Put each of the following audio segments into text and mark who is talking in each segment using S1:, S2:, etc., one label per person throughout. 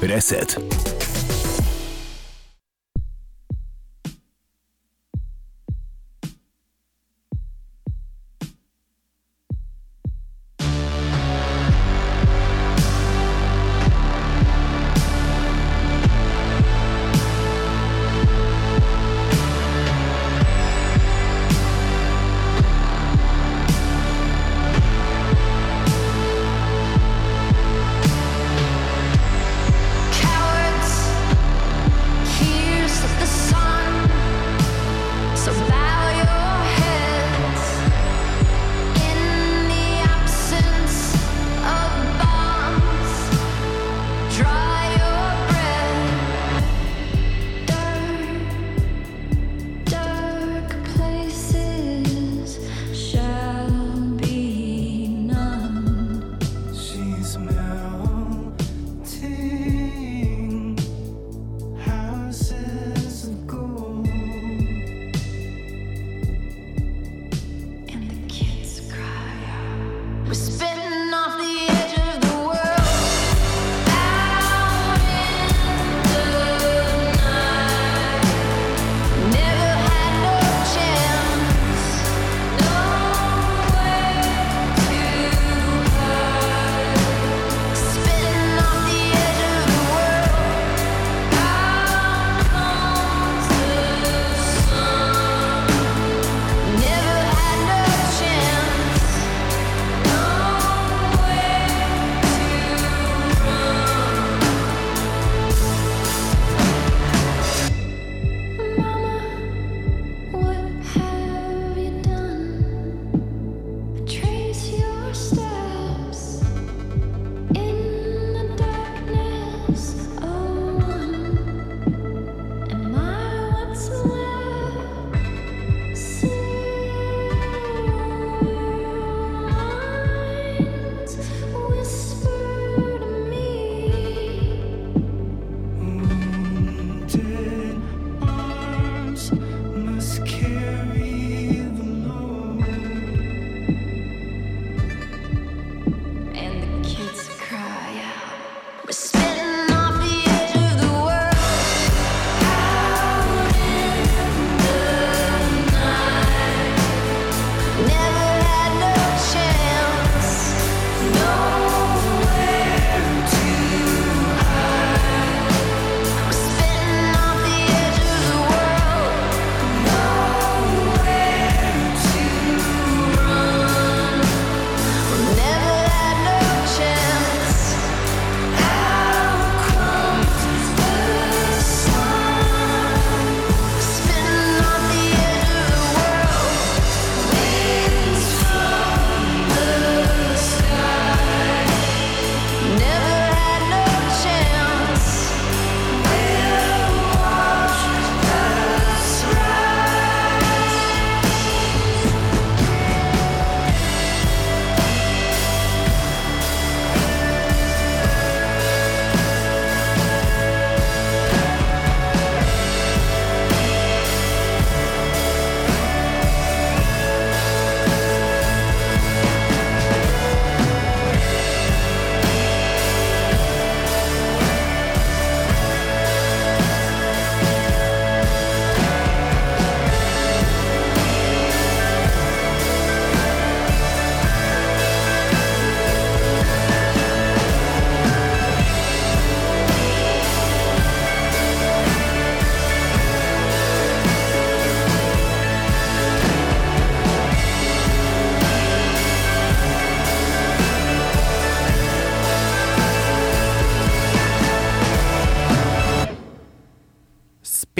S1: Reset.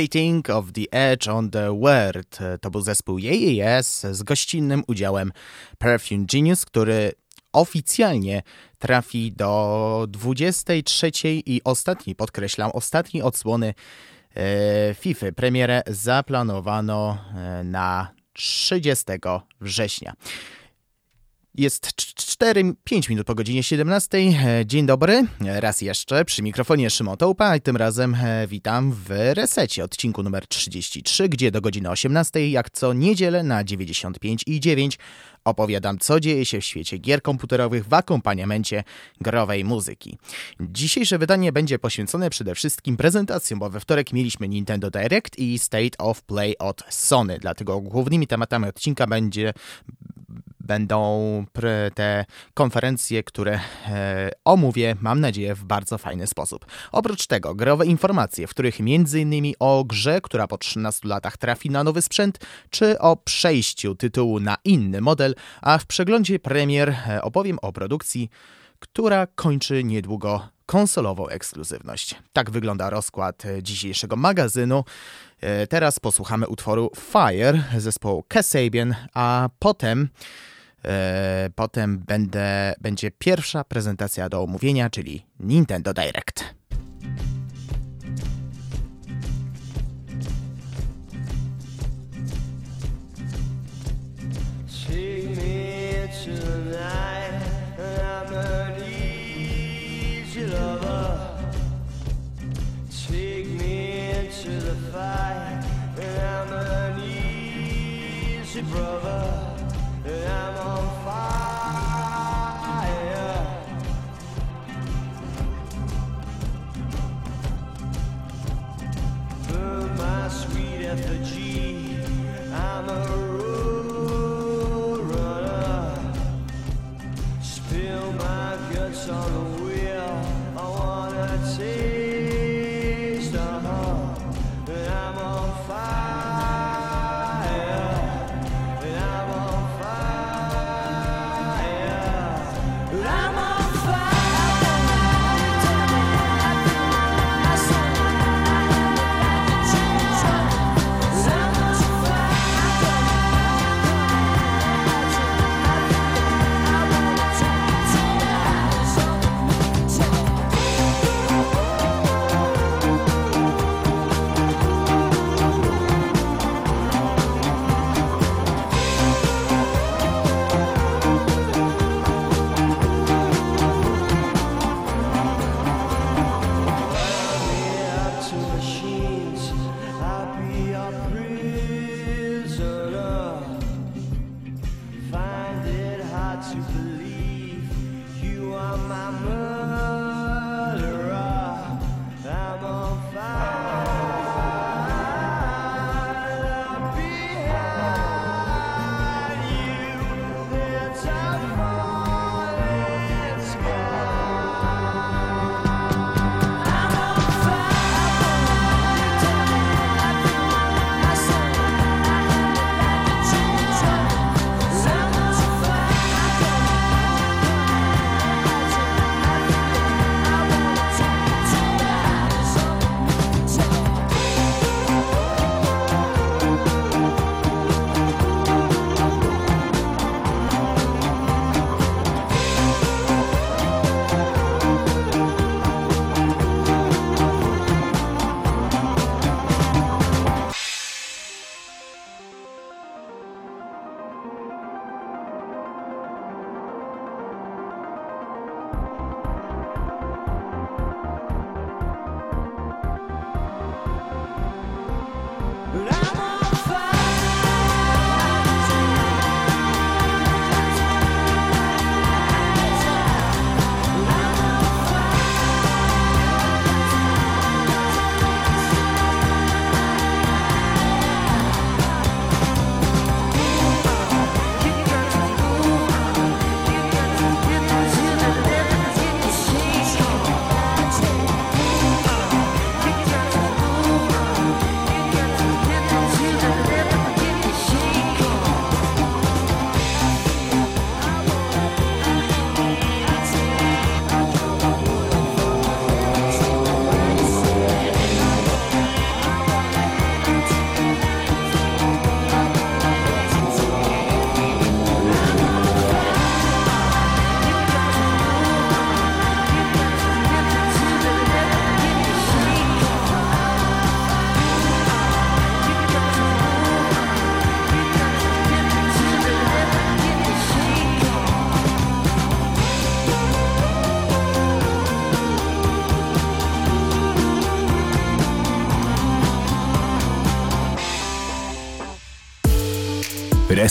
S2: Spitting of the Edge on the World. To był zespół JES z gościnnym udziałem Perfume Genius, który oficjalnie trafi do 23 i ostatniej, podkreślam, ostatniej odsłony e, FIFA. Premierę zaplanowano e, na 30 września. Jest 4-5 minut po godzinie 17. E, dzień dobry, raz jeszcze przy mikrofonie Szymon Tołpa i tym razem e, witam w resecie odcinku numer 33, gdzie do godziny 18 jak co niedzielę na 95 i 9 opowiadam co dzieje się w świecie gier komputerowych w akompaniamencie growej muzyki. Dzisiejsze wydanie będzie poświęcone przede wszystkim prezentacjom, bo we wtorek mieliśmy Nintendo Direct i State of Play od Sony, dlatego głównymi tematami odcinka będzie będą te konferencje, które e, omówię, mam nadzieję, w bardzo fajny sposób. Oprócz tego growe informacje, w których m.in. o grze, która po 13 latach trafi na nowy sprzęt, czy o przejściu tytułu na inny model, a w przeglądzie premier e, opowiem o produkcji, która kończy niedługo konsolową ekskluzywność. Tak wygląda rozkład e, dzisiejszego magazynu. Teraz posłuchamy utworu Fire zespołu Kasabian, a potem potem będę, będzie pierwsza prezentacja do omówienia, czyli Nintendo Direct. on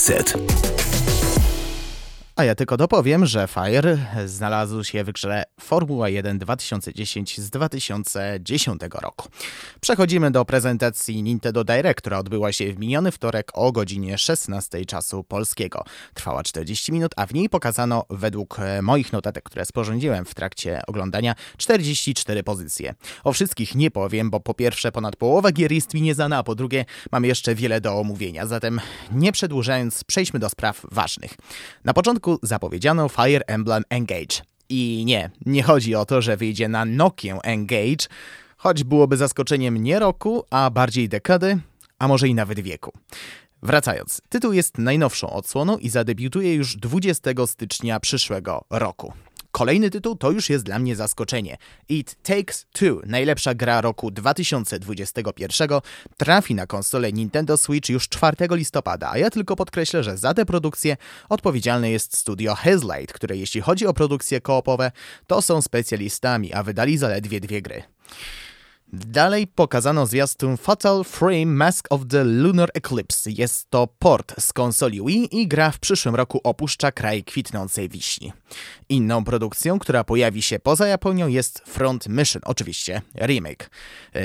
S1: Reset.
S2: A ja tylko dopowiem, że Fire znalazł się w grze Formuła 1 2010 z 2010 roku. Przechodzimy do prezentacji Nintendo Direct, która odbyła się w miniony wtorek o godzinie 16 czasu polskiego. Trwała 40 minut, a w niej pokazano według e, moich notatek, które sporządziłem w trakcie oglądania, 44 pozycje. O wszystkich nie powiem, bo po pierwsze ponad połowa gier jest mi nieznana, a po drugie mam jeszcze wiele do omówienia, zatem nie przedłużając przejdźmy do spraw ważnych. Na początku zapowiedziano Fire Emblem Engage. I nie, nie chodzi o to, że wyjdzie na Nokia Engage, choć byłoby zaskoczeniem nie roku, a bardziej dekady, a może i nawet wieku. Wracając, tytuł jest najnowszą odsłoną i zadebiutuje już 20 stycznia przyszłego roku. Kolejny tytuł to już jest dla mnie zaskoczenie. It Takes Two, najlepsza gra roku 2021, trafi na konsolę Nintendo Switch już 4 listopada, a ja tylko podkreślę, że za tę produkcję odpowiedzialne jest studio Hazelight, które jeśli chodzi o produkcje koopowe, to są specjalistami, a wydali zaledwie dwie gry. Dalej pokazano zwiastun Fatal Frame Mask of the Lunar Eclipse. Jest to port z konsoli Wii i gra w przyszłym roku opuszcza kraj kwitnącej wiśni. Inną produkcją, która pojawi się poza Japonią jest Front Mission, oczywiście remake.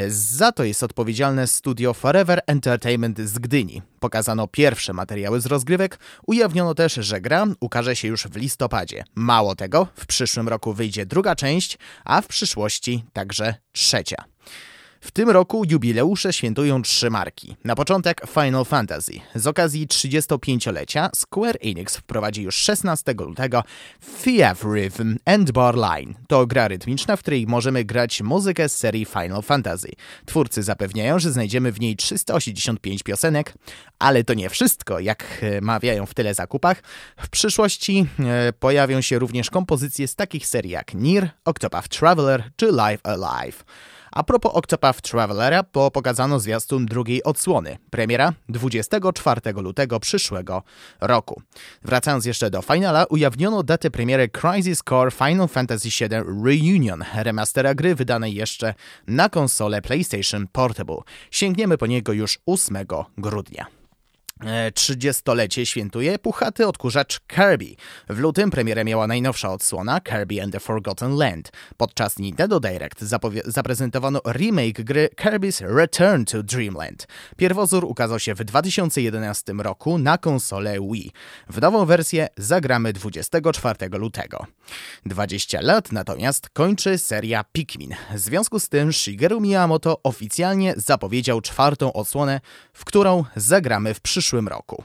S2: Za to jest odpowiedzialne studio Forever Entertainment z Gdyni. Pokazano pierwsze materiały z rozgrywek, ujawniono też, że gra ukaże się już w listopadzie. Mało tego, w przyszłym roku wyjdzie druga część, a w przyszłości także trzecia. W tym roku jubileusze świętują trzy marki. Na początek Final Fantasy. Z okazji 35-lecia Square Enix wprowadzi już 16 lutego Thief Rhythm and Bar Line. To gra rytmiczna, w której możemy grać muzykę z serii Final Fantasy. Twórcy zapewniają, że znajdziemy w niej 385 piosenek, ale to nie wszystko, jak mawiają w tyle zakupach. W przyszłości e, pojawią się również kompozycje z takich serii jak Nier, Octopath Traveler czy Live Alive. A propos Octopath Travelera, bo pokazano zwiastun drugiej odsłony. Premiera 24 lutego przyszłego roku. Wracając jeszcze do finala, ujawniono datę premiery Crisis Core Final Fantasy VII Reunion, remastera gry wydanej jeszcze na konsolę PlayStation Portable. Sięgniemy po niego już 8 grudnia. 30-lecie świętuje puchaty odkurzacz Kirby. W lutym premierę miała najnowsza odsłona Kirby and the Forgotten Land. Podczas Nintendo Direct zaprezentowano remake gry Kirby's Return to Dreamland. Pierwozór ukazał się w 2011 roku na konsolę Wii. W nową wersję zagramy 24 lutego. 20 lat natomiast kończy seria Pikmin. W związku z tym Shigeru Miyamoto oficjalnie zapowiedział czwartą odsłonę, w którą zagramy w przyszłym przyszłym roku.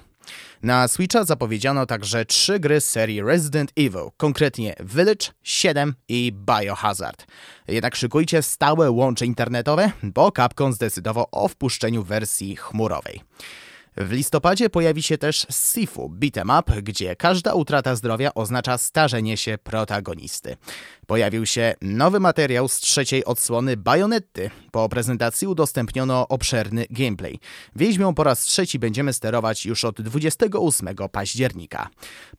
S2: Na Switcha zapowiedziano także trzy gry serii Resident Evil, konkretnie Village, 7 i Biohazard. Jednak szykujcie stałe łącze internetowe, bo Capcom zdecydował o wpuszczeniu wersji chmurowej. W listopadzie pojawi się też Sifu Beat'em Up, gdzie każda utrata zdrowia oznacza starzenie się protagonisty. Pojawił się nowy materiał z trzeciej odsłony Bajonetty. Po prezentacji udostępniono obszerny gameplay. Wieźmią po raz trzeci będziemy sterować już od 28 października.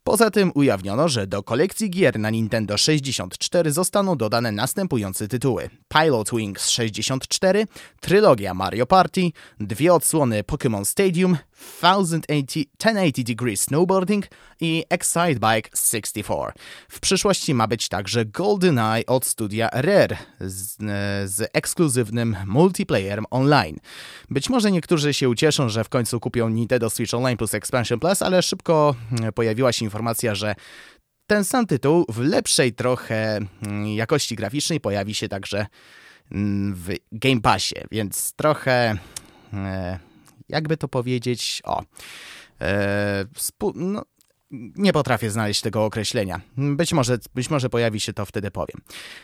S2: Poza tym ujawniono, że do kolekcji gier na Nintendo 64 zostaną dodane następujące tytuły: Pilot Wings 64, trylogia Mario Party, dwie odsłony Pokémon Stadium, 1080 Degree Snowboarding i Excite Bike 64. W przyszłości ma być także GoldenEye od studia Rare z, z ekskluzywnym multiplayerem online. Być może niektórzy się ucieszą, że w końcu kupią Nintendo Switch Online plus Expansion Plus, ale szybko pojawiła się informacja, że ten sam tytuł w lepszej trochę mm, jakości graficznej pojawi się także mm, w Game Passie, więc trochę e, jakby to powiedzieć, o, e, no, nie potrafię znaleźć tego określenia. Być może, być może pojawi się to wtedy powiem.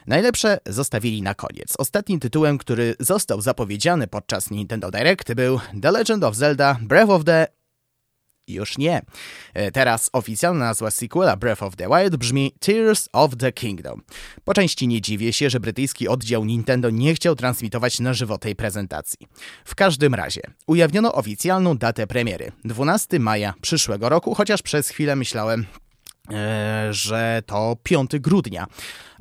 S2: Najlepsze zostawili na koniec. Ostatnim tytułem, który został zapowiedziany podczas Nintendo Direct był The Legend of Zelda Breath of the już nie. E, teraz oficjalna nazwa sequela Breath of the Wild brzmi Tears of the Kingdom. Po części nie dziwię się, że brytyjski oddział Nintendo nie chciał transmitować na żywo tej prezentacji. W każdym razie, ujawniono oficjalną datę premiery 12 maja przyszłego roku, chociaż przez chwilę myślałem, e, że to 5 grudnia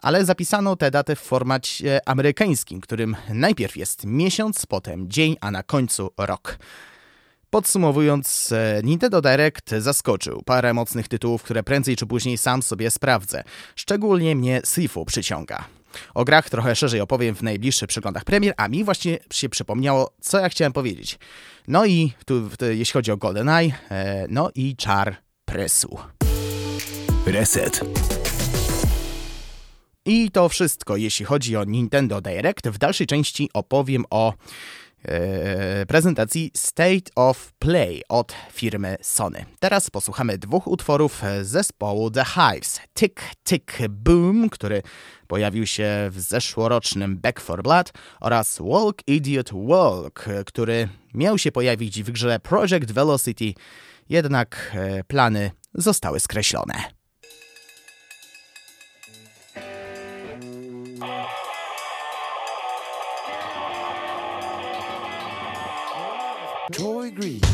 S2: ale zapisano tę datę w formacie amerykańskim, którym najpierw jest miesiąc, potem dzień, a na końcu rok.
S3: Podsumowując, e, Nintendo Direct zaskoczył. Parę mocnych tytułów, które prędzej czy później sam sobie sprawdzę. Szczególnie mnie Sifu przyciąga. O grach trochę szerzej opowiem w najbliższych przeglądach premier, a mi właśnie się przypomniało, co ja chciałem powiedzieć. No i tu, jeśli chodzi o GoldenEye, e, no i czar presu. Reset. I to wszystko, jeśli chodzi o Nintendo Direct. W dalszej części opowiem o prezentacji State of Play od firmy Sony. Teraz posłuchamy dwóch utworów zespołu The Hives. Tick Tick Boom, który pojawił się w zeszłorocznym Back for Blood oraz Walk Idiot Walk, który miał się pojawić w grze Project Velocity, jednak e, plany zostały skreślone. agree.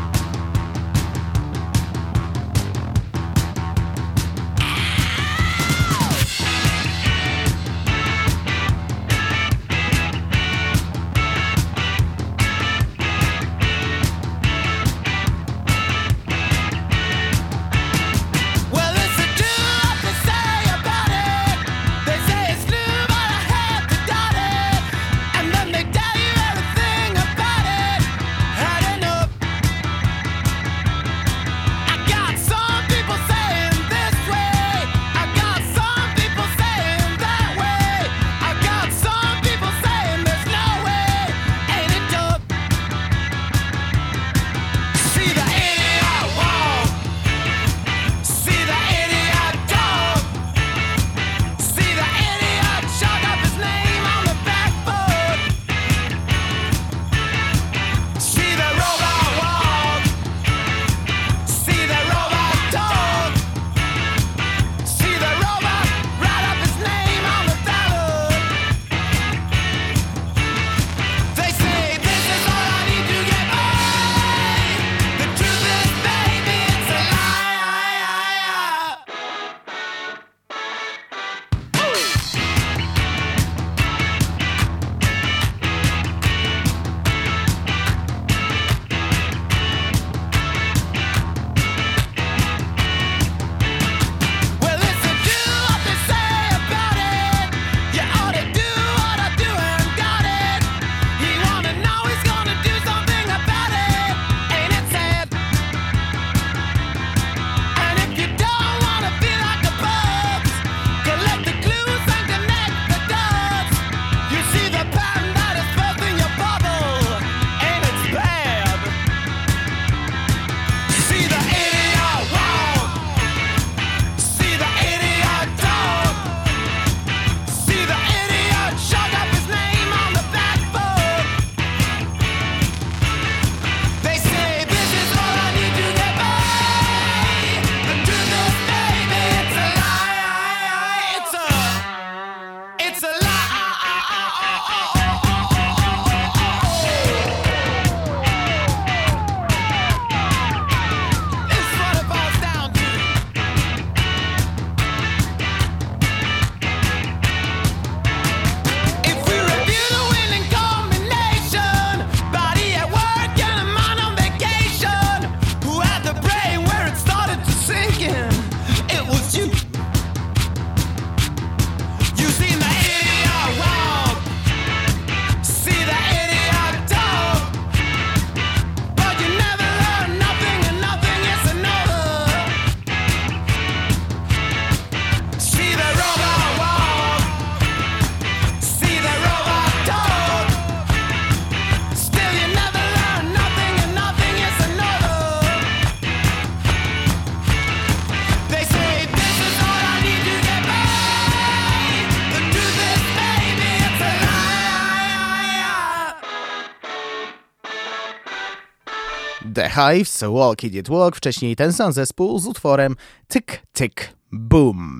S2: Hives, Walk It Walk, wcześniej ten sam zespół z utworem Tyk Tyk Boom.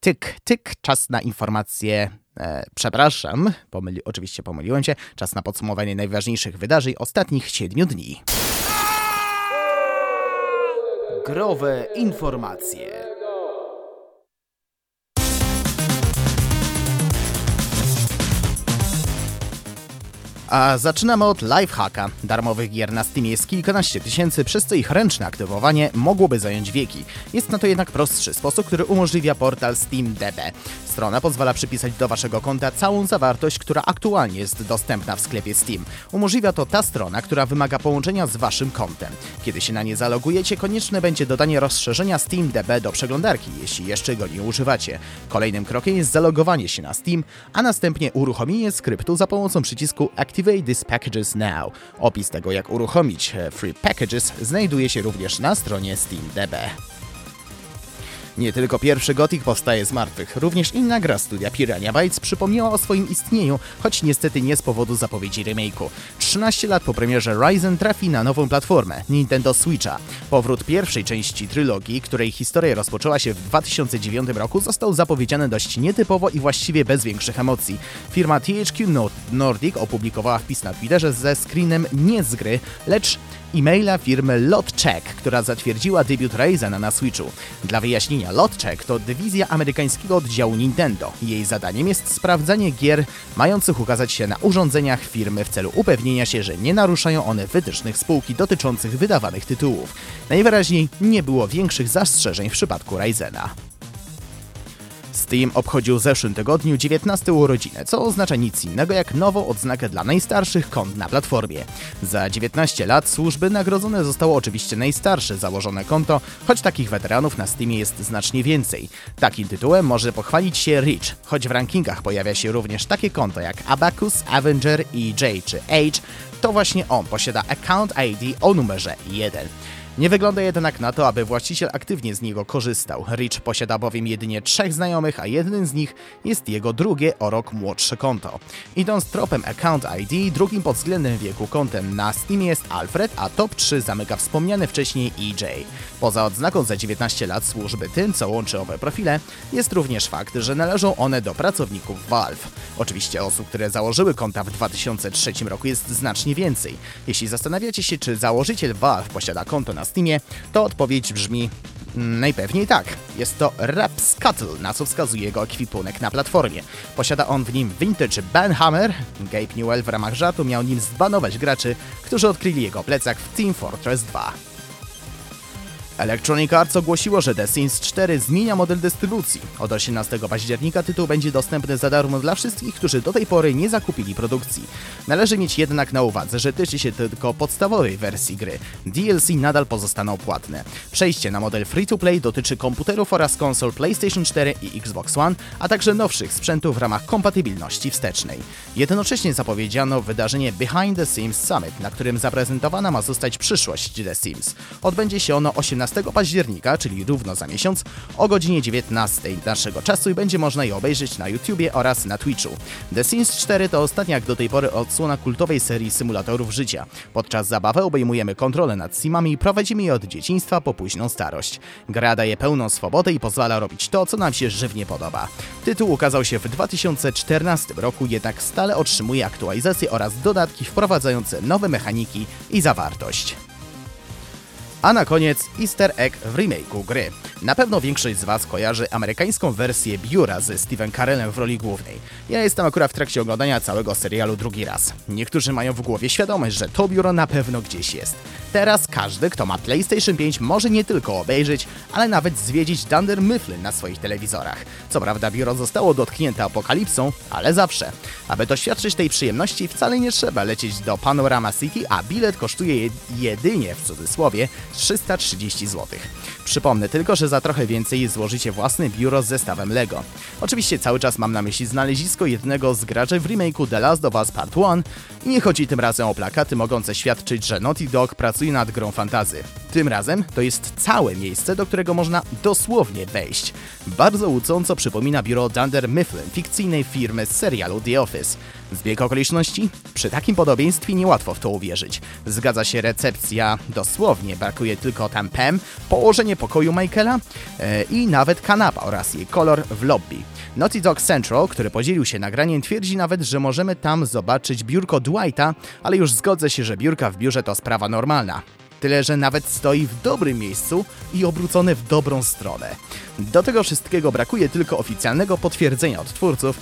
S2: Tyk Tyk, czas na informacje E, przepraszam, pomyli, oczywiście pomyliłem się. Czas na podsumowanie najważniejszych wydarzeń ostatnich siedmiu dni. Growe informacje. A zaczynamy od lifehacka. Darmowych gier na Steamie jest kilkanaście tysięcy, przez co ich ręczne aktywowanie mogłoby zająć wieki. Jest na to jednak prostszy sposób, który umożliwia portal SteamDB. Strona pozwala przypisać do waszego konta całą zawartość, która aktualnie jest dostępna w sklepie Steam. Umożliwia to ta strona, która wymaga połączenia z waszym kontem. Kiedy się na nie zalogujecie, konieczne będzie dodanie rozszerzenia SteamDB do przeglądarki, jeśli jeszcze go nie używacie. Kolejnym krokiem jest zalogowanie się na Steam, a następnie uruchomienie skryptu za pomocą przycisku Activate these packages now. Opis tego, jak uruchomić e, Free Packages, znajduje się również na stronie SteamDB. Nie tylko pierwszy Gothic powstaje z martwych, również inna gra studia Piranha Bytes przypomniała o swoim istnieniu, choć niestety nie z powodu zapowiedzi remake'u. 13 lat po premierze Ryzen trafi na nową platformę, Nintendo Switcha. Powrót pierwszej części trylogii, której historia rozpoczęła się w 2009 roku, został zapowiedziany dość nietypowo i właściwie bez większych emocji. Firma THQ Nordic opublikowała wpis na Twitterze ze screenem nie z gry, lecz e-maila firmy LotCheck, która zatwierdziła debiut Ryzena na Switchu. Dla wyjaśnienia, LotCheck to dywizja amerykańskiego oddziału Nintendo. Jej zadaniem jest sprawdzanie gier mających ukazać się na urządzeniach firmy w celu upewnienia się, że nie naruszają one wytycznych spółki dotyczących wydawanych tytułów. Najwyraźniej nie było większych zastrzeżeń w przypadku Ryzena. Steam obchodził w zeszłym tygodniu 19 urodziny, co oznacza nic innego jak nową odznakę dla najstarszych kont na platformie. Za 19 lat służby nagrodzone zostało oczywiście najstarsze założone konto, choć takich weteranów na Steamie jest znacznie więcej. Takim tytułem może pochwalić się Rich, choć w rankingach pojawia się również takie konto jak Abacus, Avenger, EJ czy Age, to właśnie on posiada account ID o numerze 1. Nie wygląda jednak na to, aby właściciel aktywnie z niego korzystał. Rich posiada bowiem jedynie trzech znajomych, a jednym z nich jest jego drugie o rok młodsze konto. Idąc tropem Account ID, drugim pod względem wieku kontem na Steamie jest Alfred, a top 3 zamyka wspomniany wcześniej EJ. Poza odznaką za 19 lat służby tym, co łączy owe profile, jest również fakt, że należą one do pracowników Valve. Oczywiście osób, które założyły konta w 2003 roku jest znacznie więcej. Jeśli zastanawiacie się, czy założyciel Valve posiada konto na Steamie, to odpowiedź brzmi mm, najpewniej tak. Jest to Rapscuttle, na co wskazuje jego ekwipunek na platformie. Posiada on w nim vintage Banhammer. Gabe Newell w ramach żartu miał nim zbanować graczy, którzy odkryli jego plecak w Team Fortress 2. Electronic Arts ogłosiło, że The Sims 4 zmienia model dystrybucji. Od 18 października tytuł będzie dostępny za darmo dla wszystkich, którzy do tej pory nie zakupili produkcji. Należy mieć jednak na uwadze, że tyczy się tylko podstawowej wersji gry. DLC nadal pozostaną płatne. Przejście na model free-to-play dotyczy komputerów oraz konsol PlayStation 4 i Xbox One, a także nowszych sprzętów w ramach kompatybilności wstecznej. Jednocześnie zapowiedziano wydarzenie Behind the Sims Summit, na którym zaprezentowana ma zostać przyszłość The Sims. Odbędzie się ono 18 18 października, czyli równo za miesiąc, o godzinie 19 naszego czasu i będzie można je obejrzeć na YouTubie oraz na Twitchu. The Sims 4 to ostatnia jak do tej pory odsłona kultowej serii symulatorów życia. Podczas zabawy obejmujemy kontrolę nad simami i prowadzimy je od dzieciństwa po późną starość. Gra daje pełną swobodę i pozwala robić to, co nam się żywnie podoba. Tytuł ukazał się w 2014 roku, jednak stale otrzymuje aktualizacje oraz dodatki wprowadzające nowe mechaniki i zawartość. A na koniec easter egg w remake'u gry. Na pewno większość z Was kojarzy amerykańską wersję Biura ze Steven Carellem w roli głównej. Ja jestem akurat w trakcie oglądania całego serialu drugi raz. Niektórzy mają w głowie świadomość, że to biuro na pewno gdzieś jest. Teraz każdy, kto ma PlayStation 5 może nie tylko obejrzeć, ale nawet zwiedzić Dunder Mifflin na swoich telewizorach. Co prawda biuro zostało dotknięte apokalipsą, ale zawsze. Aby doświadczyć tej przyjemności wcale nie trzeba lecieć do Panorama City, a bilet kosztuje jedynie, w cudzysłowie, 330 zł. Przypomnę tylko, że za trochę więcej złożycie własne biuro z zestawem LEGO. Oczywiście cały czas mam na myśli znalezisko jednego z graczy w remake'u The Last of Us Part 1 i nie chodzi tym razem o plakaty mogące świadczyć, że Naughty Dog pracuje nad grą fantazy. Tym razem to jest całe miejsce, do którego można dosłownie wejść. Bardzo łudząco przypomina biuro Dunder Mifflin, fikcyjnej firmy z serialu The Office.
S3: Zbieg okoliczności? Przy takim podobieństwie niełatwo w to uwierzyć. Zgadza się recepcja dosłownie, brakuje tylko tam PEM, położenie pokoju Michaela e, i nawet kanapa oraz jej kolor w lobby. Naughty Dog Central, który podzielił się nagraniem, twierdzi nawet, że możemy tam zobaczyć biurko Dwighta, ale już zgodzę się, że biurka w biurze to sprawa normalna. Tyle, że nawet stoi w dobrym miejscu i obrócone w dobrą stronę. Do tego wszystkiego brakuje tylko oficjalnego potwierdzenia od twórców,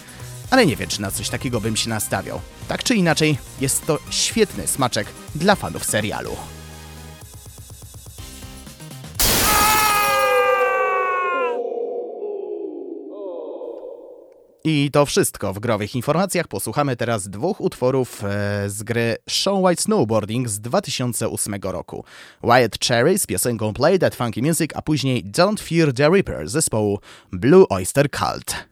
S3: ale nie wiem, czy na coś takiego bym się nastawiał. Tak czy inaczej, jest to świetny smaczek dla fanów serialu. I to wszystko w growych informacjach. Posłuchamy teraz dwóch utworów e, z gry Show White Snowboarding z 2008 roku. Wyatt Cherry z piosenką Play That Funky Music, a później Don't Fear the Reaper zespołu Blue Oyster Cult.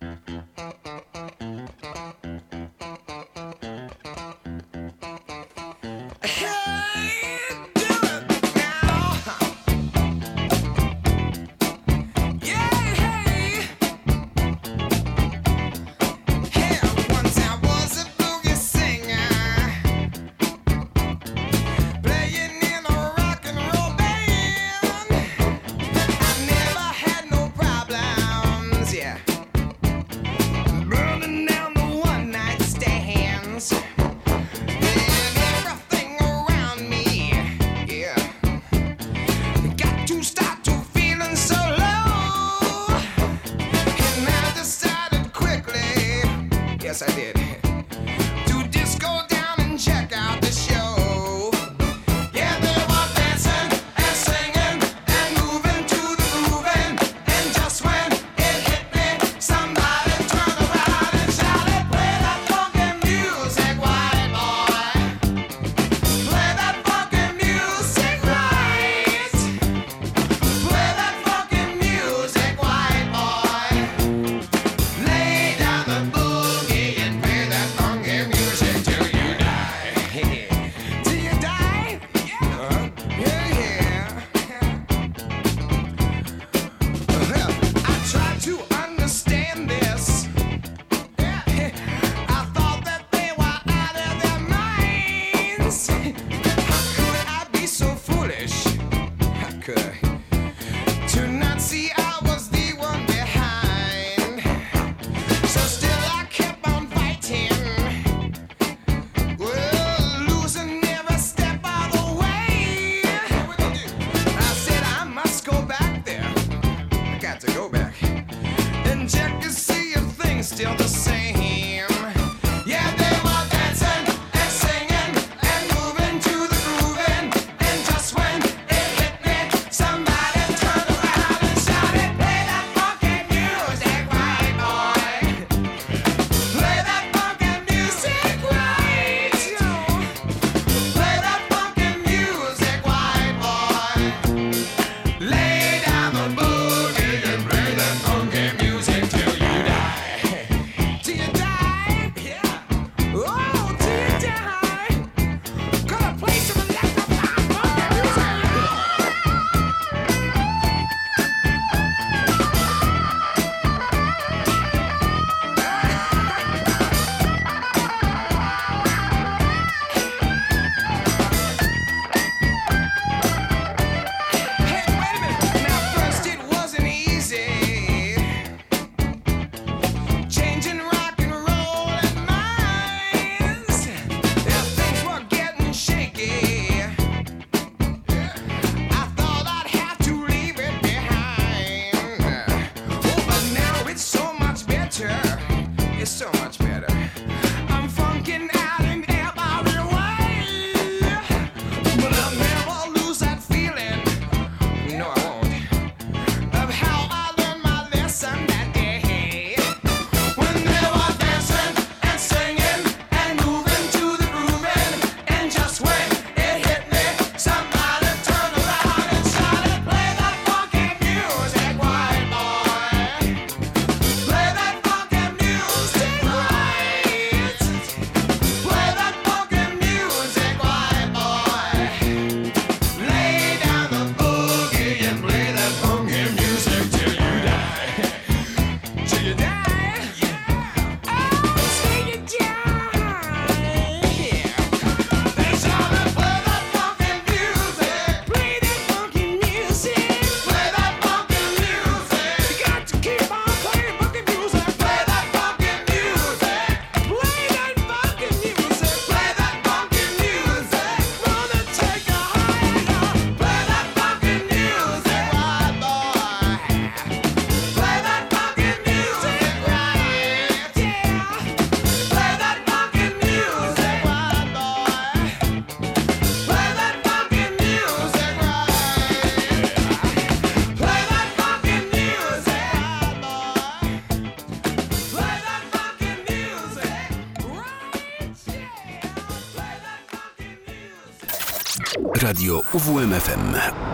S4: Radio UWMFM.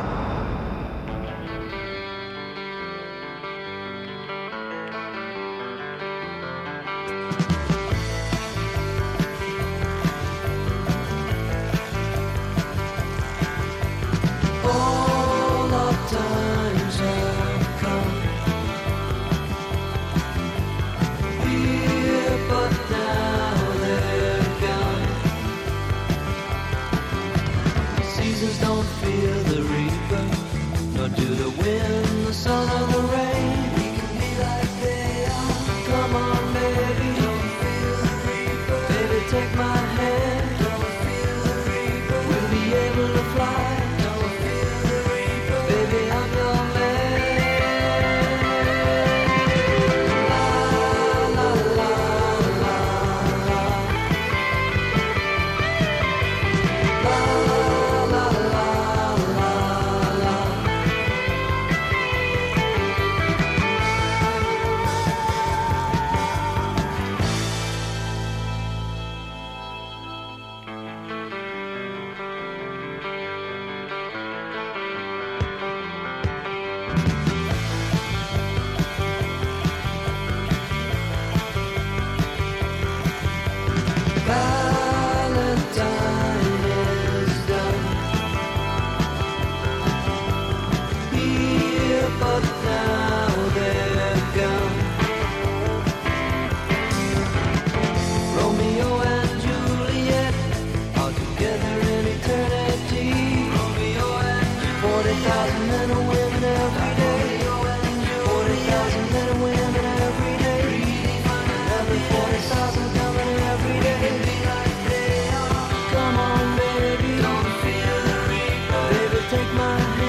S4: my hand.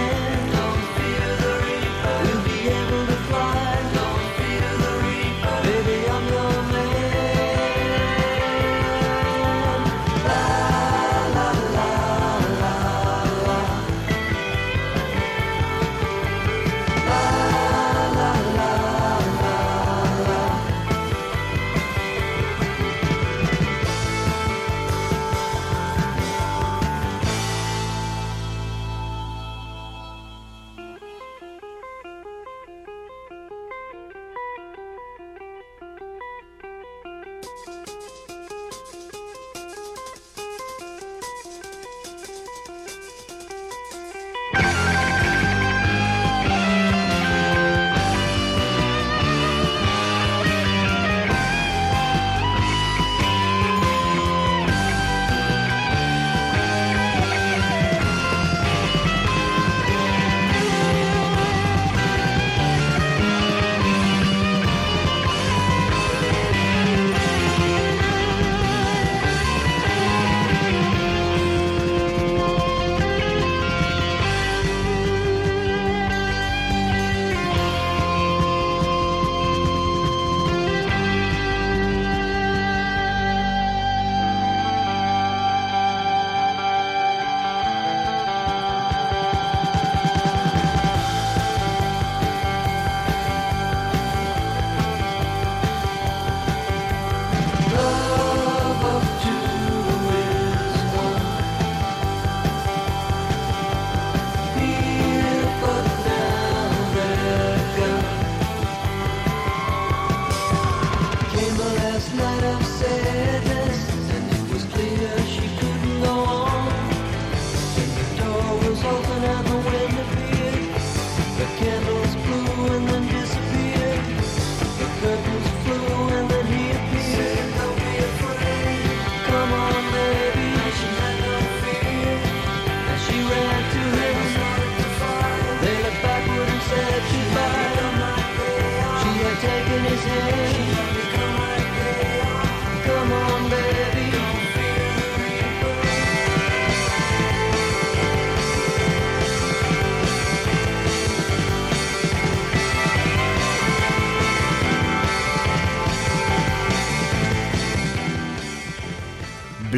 S2: let us say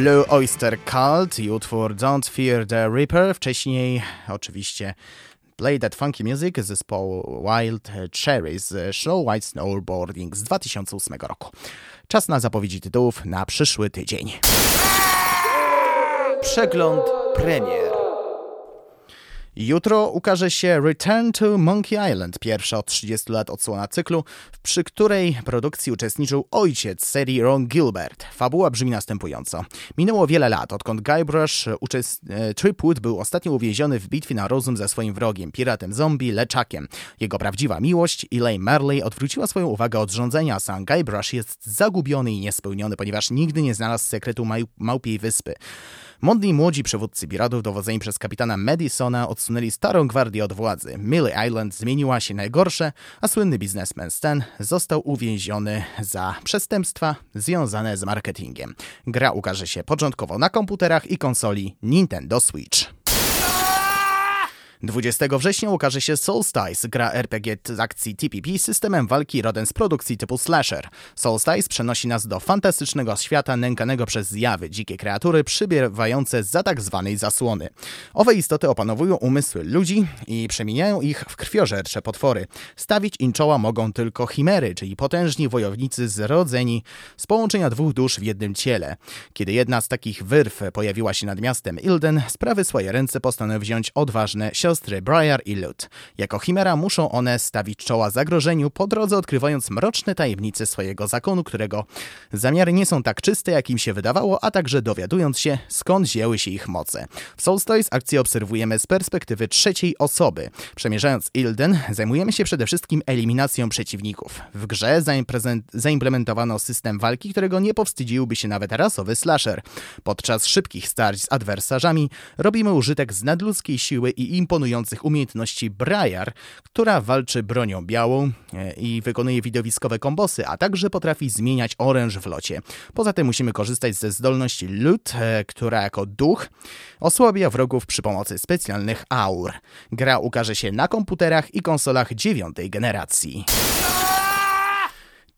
S2: Blue Oyster Cult i utwór Don't Fear the Reaper. Wcześniej oczywiście Play That Funky Music zespołu Wild Cherries Show White Snowboarding z 2008 roku. Czas na zapowiedzi tytułów na przyszły tydzień. Przegląd premier. Jutro ukaże się Return to Monkey Island, pierwsza od 30 lat odsłona cyklu, przy której produkcji uczestniczył ojciec serii Ron Gilbert. Fabuła brzmi następująco. Minęło wiele lat, odkąd Guybrush uczest... E, Tripwood był ostatnio uwięziony w bitwie na rozum ze swoim wrogiem, piratem zombie Leczakiem. Jego prawdziwa miłość, Elaine Marley, odwróciła swoją uwagę od rządzenia, sam Guybrush jest zagubiony i niespełniony, ponieważ nigdy nie znalazł sekretu Małpiej Wyspy. Modni młodzi przywódcy piratów dowodzeni przez kapitana Madisona odsunęli starą gwardię od władzy. Millie Island zmieniła się najgorsze, a słynny biznesmen Stan został uwięziony za przestępstwa związane z marketingiem. Gra ukaże się początkowo na komputerach i konsoli Nintendo Switch. 20 września ukaże się Soulstice, gra RPG z akcji TPP systemem walki rodem z produkcji typu slasher. Soulstice przenosi nas do fantastycznego świata nękanego przez zjawy, dzikie kreatury przybywające za tak zwanej zasłony. Owe istoty opanowują umysły ludzi i przemieniają ich w krwiożercze potwory. Stawić im czoła mogą tylko chimery, czyli potężni wojownicy zrodzeni z połączenia dwóch dusz w jednym ciele. Kiedy jedna z takich wyrw pojawiła się nad miastem Ilden, sprawy swoje ręce postanowił wziąć odważne siostry siostry Briar i Lut. Jako chimera muszą one stawić czoła zagrożeniu, po drodze odkrywając mroczne tajemnice swojego zakonu, którego zamiary nie są tak czyste, jak im się wydawało, a także dowiadując się, skąd wzięły się ich moce. W Soulstoys akcję obserwujemy z perspektywy trzeciej osoby. Przemierzając Ilden, zajmujemy się przede wszystkim eliminacją przeciwników. W grze zaimplementowano system walki, którego nie powstydziłby się nawet rasowy slasher. Podczas szybkich starć z adwersarzami robimy użytek z nadludzkiej siły i imponującej imponujących umiejętności Briar, która walczy bronią białą e, i wykonuje widowiskowe kombosy, a także potrafi zmieniać oręż w locie. Poza tym musimy korzystać ze zdolności Lut, e, która jako duch osłabia wrogów przy pomocy specjalnych aur. Gra ukaże się na komputerach i konsolach dziewiątej generacji.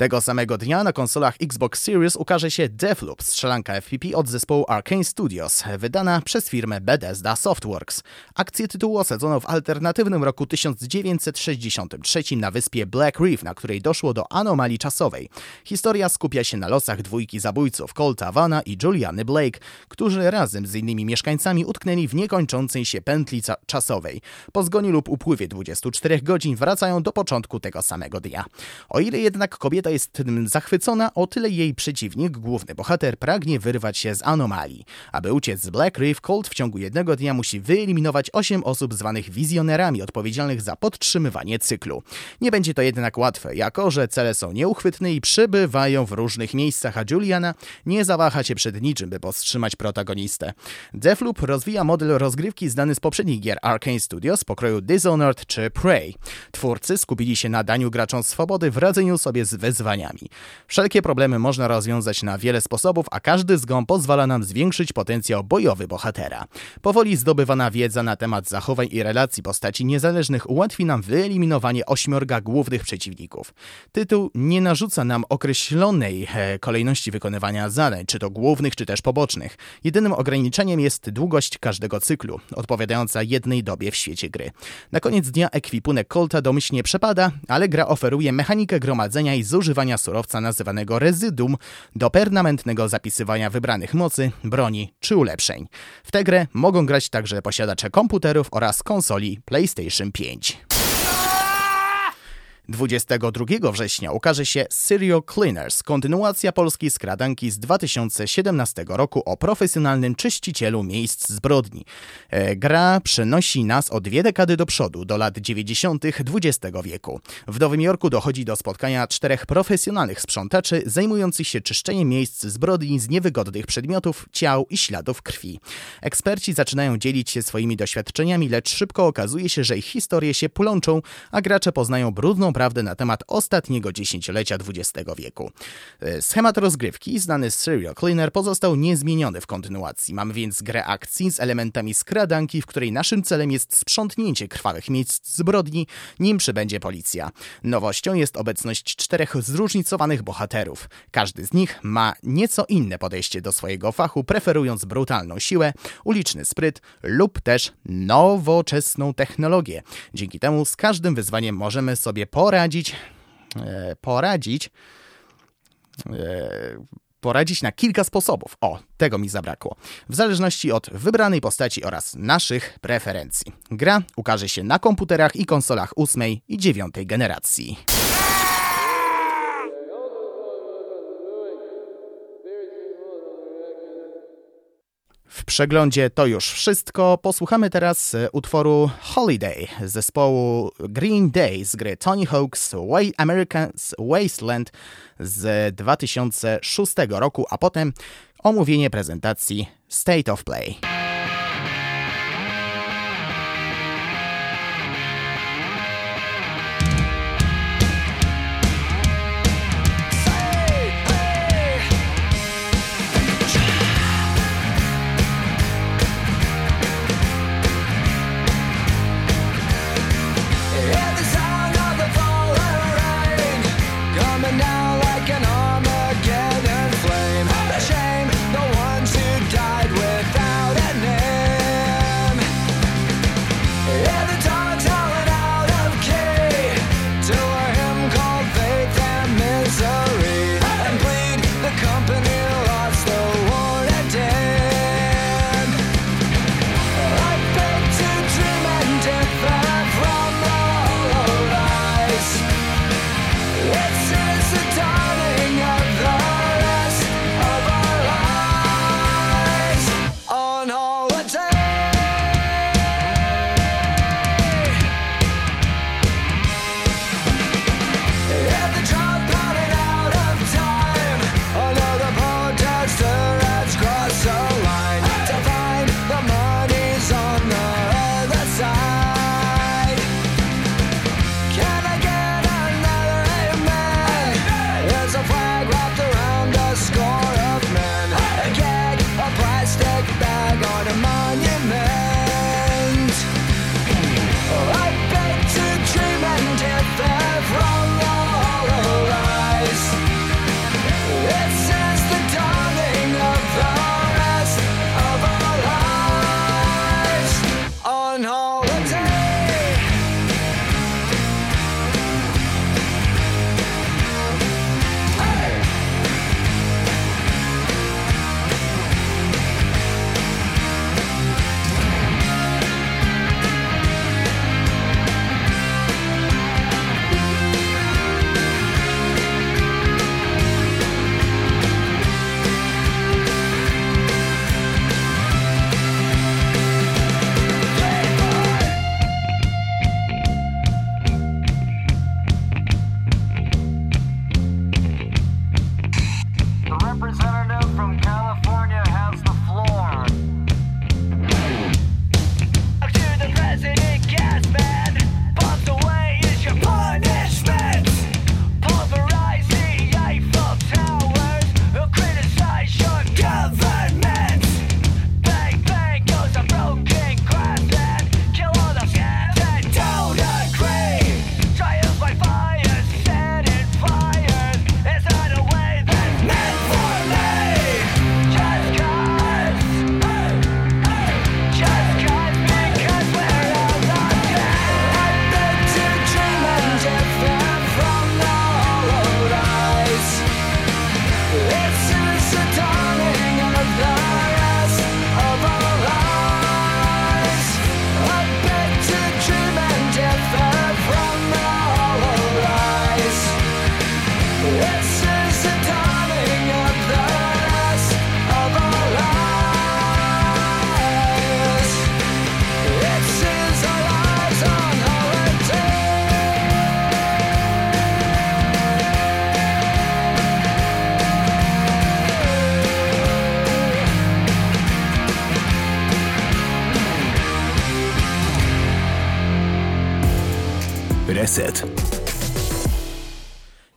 S2: Tego samego dnia na konsolach Xbox Series ukaże się Deathloop, strzelanka FPP od zespołu Arkane Studios, wydana przez firmę Bethesda Softworks. Akcję tytułu osadzono w alternatywnym roku 1963 na wyspie Black Reef, na której doszło do anomalii czasowej. Historia skupia się na losach dwójki zabójców Colta Vana i Juliany Blake, którzy razem z innymi mieszkańcami utknęli w niekończącej się pętli czasowej. Po zgonie lub upływie 24 godzin wracają do początku tego samego dnia. O ile jednak kobieta jest tym zachwycona, o tyle jej przeciwnik, główny bohater, pragnie wyrwać się z anomalii. Aby uciec z Black Reef, Colt w ciągu jednego dnia musi wyeliminować 8 osób zwanych wizjonerami odpowiedzialnych za podtrzymywanie cyklu. Nie będzie to jednak łatwe, jako że cele są nieuchwytne i przybywają w różnych miejscach, a Juliana nie zawaha się przed niczym, by powstrzymać protagonistę. Deathloop rozwija model rozgrywki znany z poprzednich gier Arkane Studios pokroju Dishonored czy Prey. Twórcy skupili się na daniu graczom swobody w radzeniu sobie z wyzwaniami wyzwaniami. Wszelkie problemy można rozwiązać na wiele sposobów, a każdy zgon pozwala nam zwiększyć potencjał bojowy bohatera. Powoli zdobywana wiedza na temat zachowań i relacji postaci niezależnych ułatwi nam wyeliminowanie ośmiorga głównych przeciwników. Tytuł nie narzuca nam określonej e, kolejności wykonywania zadań, czy to głównych, czy też pobocznych. Jedynym ograniczeniem jest długość każdego cyklu, odpowiadająca jednej dobie w świecie gry. Na koniec dnia ekwipunek Colta domyślnie przepada, ale gra oferuje mechanikę gromadzenia i zużywania używania surowca nazywanego rezydum do permanentnego zapisywania wybranych mocy, broni czy ulepszeń. W tę grę mogą grać także posiadacze komputerów oraz konsoli PlayStation 5. 22 września ukaże się Serial Cleaners, kontynuacja polskiej skradanki z 2017 roku o profesjonalnym czyścicielu miejsc zbrodni. E, gra przenosi nas o dwie dekady do przodu, do lat 90. XX wieku. W Nowym Jorku dochodzi do spotkania czterech profesjonalnych sprzątaczy zajmujących się czyszczeniem miejsc zbrodni z niewygodnych przedmiotów, ciał i śladów krwi. Eksperci zaczynają dzielić się swoimi doświadczeniami, lecz szybko okazuje się, że ich historie się plączą, a gracze poznają brudną prawdę na temat ostatniego dziesięciolecia XX wieku. E, schemat rozgrywki, znany z Serial Cleaner, pozostał niezmieniony w kontynuacji. Mamy więc grę akcji z elementami skradanki, w której naszym celem jest sprzątnięcie krwawych miejsc zbrodni, nim przybędzie policja. Nowością jest obecność czterech zróżnicowanych bohaterów. Każdy z nich ma nieco inne podejście do swojego fachu, preferując brutalną siłę, uliczny spryt lub też nowoczesną technologię. Dzięki temu z każdym wyzwaniem możemy sobie poradzić poradzić, e, poradzić e,
S3: poradzić na kilka sposobów. O, tego mi zabrakło. W zależności od wybranej postaci oraz naszych preferencji. Gra ukaże się na komputerach i konsolach ósmej i dziewiątej generacji. W przeglądzie to już wszystko. Posłuchamy teraz e, utworu Holiday zespołu Green Day z gry Tony Hawk's American's Wasteland z 2006 roku, a potem omówienie prezentacji State of Play.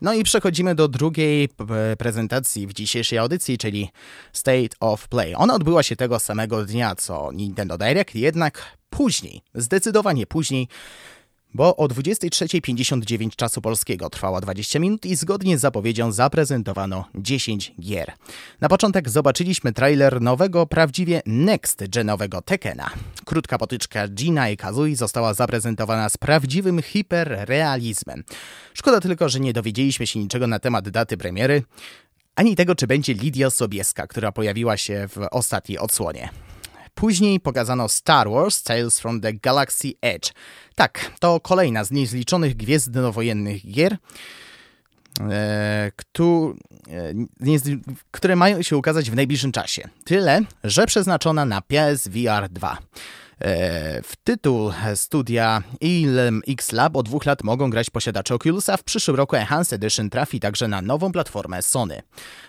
S3: No i przechodzimy do drugiej prezentacji w dzisiejszej audycji, czyli State of Play. Ona odbyła się tego samego dnia co Nintendo Direct, jednak później, zdecydowanie później, bo o 23.59 czasu polskiego trwała 20 minut i zgodnie z zapowiedzią zaprezentowano 10 gier. Na początek zobaczyliśmy trailer nowego, prawdziwie next-genowego Tekena. Krótka potyczka Gina i Kazui została zaprezentowana z prawdziwym hiperrealizmem. Szkoda tylko, że nie dowiedzieliśmy się niczego na temat daty premiery,
S2: ani tego, czy będzie Lidia Sobieska, która pojawiła się w ostatniej odsłonie. Później pokazano Star Wars Tales from the Galaxy Edge. Tak, to kolejna z niezliczonych gwiezdnowojennych gier, e, które mają się ukazać w najbliższym czasie. Tyle, że przeznaczona na PSVR 2. E, w tytuł studia Ilm X Lab od dwóch lat mogą grać posiadacze Oculusa. W przyszłym roku Enhanced Edition trafi także na nową platformę Sony.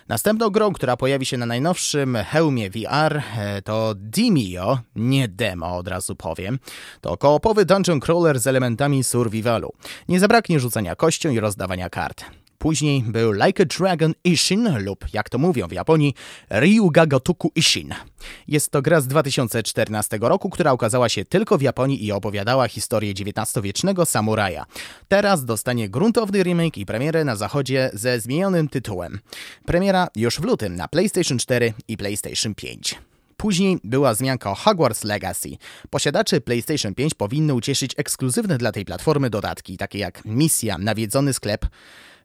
S2: Następną grą, która pojawi się na najnowszym hełmie VR e, to Demio, nie demo od razu powiem. To koopowy dungeon crawler z elementami survivalu. Nie zabraknie rzucania kością i rozdawania kart. Później był Like a Dragon Ishin lub, jak to mówią w Japonii, Ryuga Gotoku Ishin. Jest to gra z 2014 roku, która ukazała się tylko w Japonii i opowiadała historię XIX-wiecznego samuraja. Teraz dostanie gruntowny remake i premierę na zachodzie ze zmienionym tytułem. Premiera już w lutym na PlayStation 4 i PlayStation 5. Później była zmianka o Hogwarts Legacy. Posiadacze PlayStation 5 powinny ucieszyć ekskluzywne dla tej platformy dodatki, takie jak misja, nawiedzony sklep,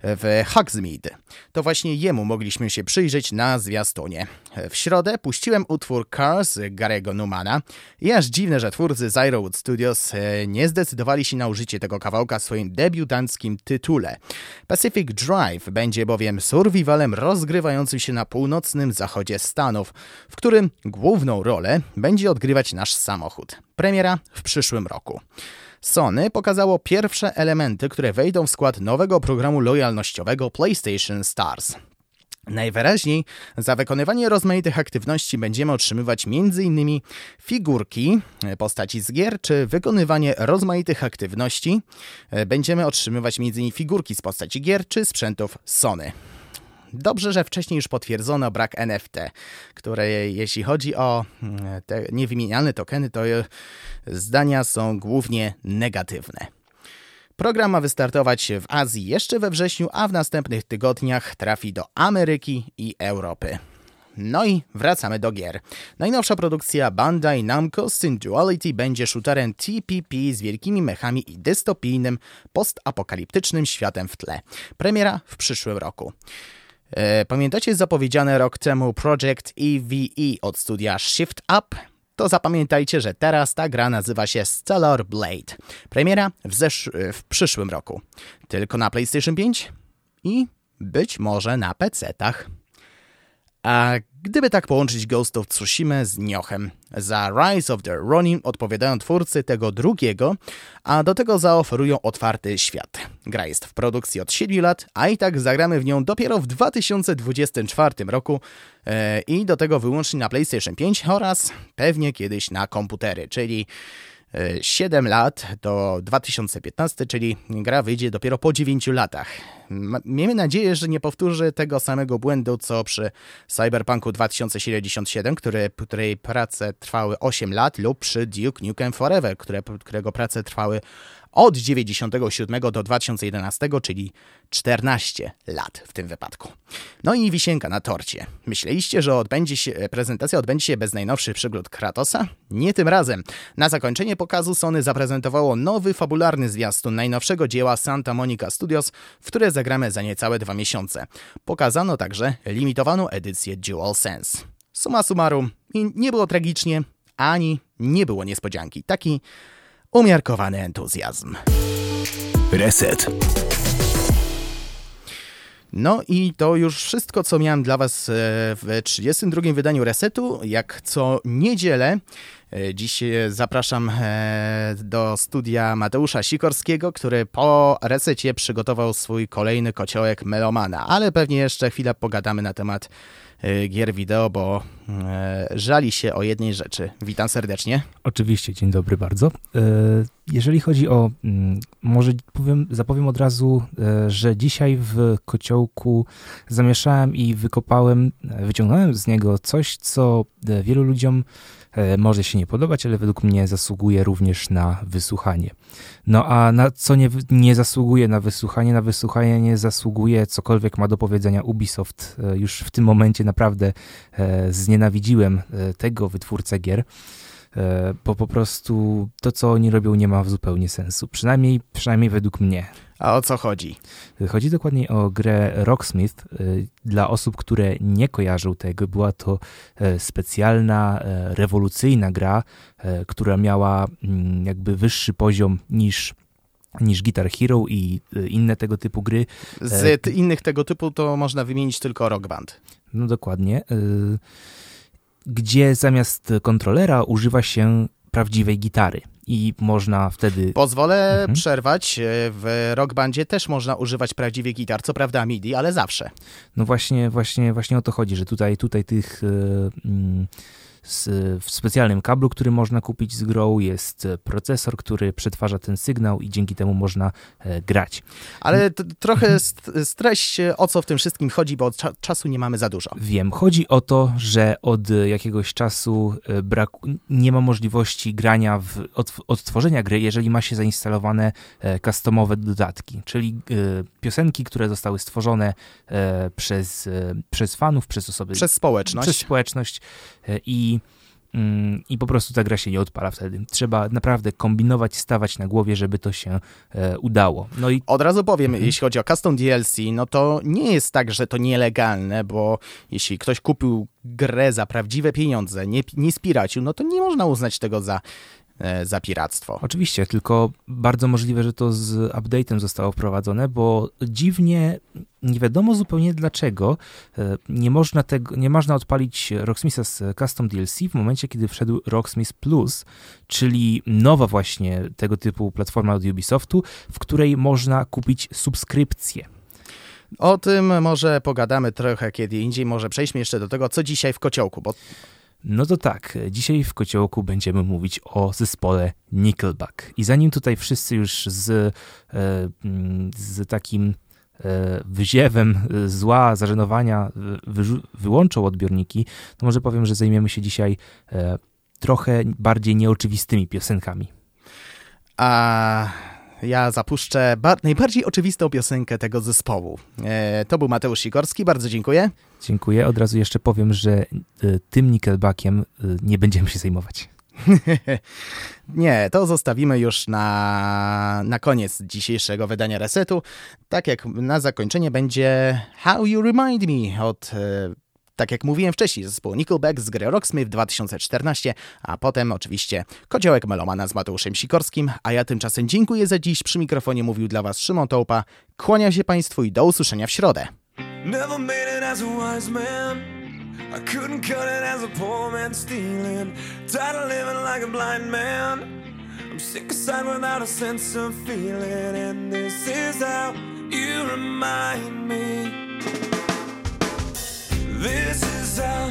S2: w Hogsmeade. To właśnie jemu mogliśmy się przyjrzeć na zwiastunie. W środę puściłem utwór Cars Garego Numana i aż dziwne, że twórcy Zyrowood Studios e, nie zdecydowali się na użycie tego kawałka w swoim debiutanckim tytule. Pacific Drive będzie bowiem survivalem rozgrywającym się na północnym zachodzie Stanów, w którym główną rolę będzie odgrywać nasz samochód. Premiera w przyszłym roku. Sony pokazało pierwsze elementy, które wejdą w skład nowego programu lojalnościowego PlayStation Stars. Najwyraźniej za wykonywanie rozmaitych aktywności będziemy otrzymywać m.in. figurki postaci z gier, czy wykonywanie rozmaitych aktywności będziemy otrzymywać m.in. figurki z postaci gier, czy sprzętów Sony. Dobrze, że wcześniej już potwierdzono brak NFT, które jeśli chodzi o mm, te niewymienialne tokeny, to zdania są głównie negatywne. Program ma wystartować w Azji jeszcze we wrześniu, a w następnych tygodniach trafi do Ameryki i Europy. No i wracamy do gier. Najnowsza produkcja Bandai Namco Duality będzie shooterem TPP z wielkimi mechami i dystopijnym, postapokaliptycznym światem w tle. Premiera w przyszłym roku. E, pamiętacie zapowiedziane rok temu Project EVE od studia Shift Up? To zapamiętajcie, że teraz ta gra nazywa się Stellar Blade. Premiera w, w przyszłym roku. Tylko na PlayStation 5 i być może na PC-tach. A gdyby tak połączyć Ghost of Tsushima z Niochem, za Rise of the Ronin odpowiadają twórcy tego drugiego, a do tego zaoferują otwarty świat. Gra jest w produkcji od 7 lat, a i tak zagramy w nią dopiero w 2024 roku e, i do tego wyłącznie na PlayStation 5 oraz pewnie kiedyś na komputery, czyli 7 lat do 2015, czyli gra wyjdzie dopiero po 9 latach. Miejmy nadzieję, że nie powtórzy tego samego błędu, co przy Cyberpunku 2077, który, której prace trwały 8 lat, lub przy Duke Nukem Forever, które, którego prace trwały od 97 do 2011, czyli 14 lat w tym wypadku. No i wisienka na torcie. Myśleliście, że odbędzie się, prezentacja odbędzie się bez najnowszych przygód Kratosa? Nie tym razem. Na zakończenie pokazu Sony zaprezentowało nowy fabularny zwiastun najnowszego dzieła Santa Monica Studios, w które zagramy za niecałe dwa miesiące. Pokazano także limitowaną edycję DualSense. Suma summarum, nie było tragicznie, ani nie było niespodzianki. Taki umiarkowany entuzjazm.
S1: Reset.
S2: No i to już wszystko, co miałem dla Was e, w 32. wydaniu Resetu. Jak co niedzielę e, Dziś zapraszam e, do studia Mateusza Sikorskiego, który po resecie przygotował swój kolejny kociołek Melomana, ale pewnie jeszcze chwilę pogadamy na temat gier wideo, bo e, żali się o jednej rzeczy. Witam serdecznie.
S5: Oczywiście, dzień dobry bardzo. E, jeżeli chodzi o, mm, może powiem, zapowiem od razu, że dzisiaj w kociołku zamieszałem i wykopałem, wyciągnąłem z niego coś, co wielu ludziom może się nie podobać, ale według mnie zasługuje również na wysłuchanie. No a na co nie, nie zasługuje na wysłuchanie? Na wysłuchanie nie zasługuje cokolwiek ma do powiedzenia Ubisoft. E, już w tym momencie naprawdę e, znienawidziłem tego wytwórcę gier. Bo po prostu to, co oni robią, nie ma zupełnie sensu. Przynajmniej, przynajmniej według mnie.
S2: A o co chodzi?
S5: Chodzi dokładnie o grę Rocksmith. Dla osób, które nie kojarzą tego, była to specjalna, rewolucyjna gra, która miała mm, jakby wyższy poziom niż niż Guitar Hero i inne tego typu gry.
S2: Z innych tego typu to można wymienić tylko Rock Band.
S5: No dokładnie. Gdzie zamiast kontrolera używa się prawdziwej gitary i można wtedy...
S2: Pozwolę mhm. przerwać. W Rock Bandzie też można używać prawdziwej gitar, co prawda MIDI, ale zawsze.
S5: No właśnie, właśnie, właśnie o to chodzi, że tutaj, tutaj tych... Yy, w specjalnym kablu, który można kupić z Grow, jest procesor, który przetwarza ten sygnał i dzięki temu można e, grać.
S2: Ale trochę streść, o co w tym wszystkim chodzi, bo cza czasu nie mamy za dużo.
S5: Wiem, chodzi o to, że od jakiegoś czasu e, braku, nie ma możliwości grania, w, od, odtworzenia gry, jeżeli ma się zainstalowane e, customowe dodatki, czyli piosenki, które zostały stworzone przez, przez fanów, przez osoby...
S2: Przez społeczność.
S5: Przez społeczność i Mm, i po prostu ta gra się nie odpala wtedy. Trzeba naprawdę kombinować, stawać na głowie, żeby to się e, udało. No i...
S2: Od razu powiem, mhm. jeśli chodzi o custom DLC, no to nie jest tak, że to nielegalne, bo jeśli ktoś kupił grę za prawdziwe pieniądze, nie, nie spiracił, no to nie można uznać tego za za piractwo.
S5: Oczywiście, tylko bardzo możliwe, że to z update'em zostało wprowadzone, bo dziwnie nie wiadomo zupełnie dlaczego e, nie można, tego, nie można odpalić Rocksmitha z Custom DLC w momencie, kiedy wszedł Rocksmith Plus, czyli nowa właśnie tego typu platforma od Ubisoftu, w której można kupić subskrypcję.
S2: O tym może pogadamy trochę kiedy indziej, może przejdźmy jeszcze do tego, co dzisiaj w kociołku, bo
S5: no to tak, dzisiaj w Kociołku będziemy mówić o zespole Nickelback. I zanim tutaj wszyscy już z, e, mm, z takim e, wyziewem zła, zażenowania wyłączą odbiorniki, to może powiem, że zajmiemy się dzisiaj e, trochę bardziej nieoczywistymi piosenkami.
S2: A ja zapuszczę najbardziej oczywistą piosenkę tego zespołu. E, to był Mateusz Sikorski, bardzo dziękuję.
S5: Dziękuję. Od razu jeszcze powiem, że e, tym Nickelbackiem e, nie będziemy się zajmować.
S2: nie, to zostawimy już na, na koniec dzisiejszego wydania Resetu. Tak jak na zakończenie będzie How You Remind Me od tak jak mówiłem wcześniej, zespół Nickelback z gry Rocksmith 2014, a potem oczywiście Kociołek Melomana z Mateuszem Sikorskim, a ja tymczasem dziękuję za dziś. Przy mikrofonie mówił dla Was Szymon Tołpa. Kłania się Państwu i do usłyszenia w środę. Never made it as a wise man. I couldn't cut it as a poor man stealing. Tired of living like a blind man. I'm sick without a sense of feeling. And this is how you remind me. This is how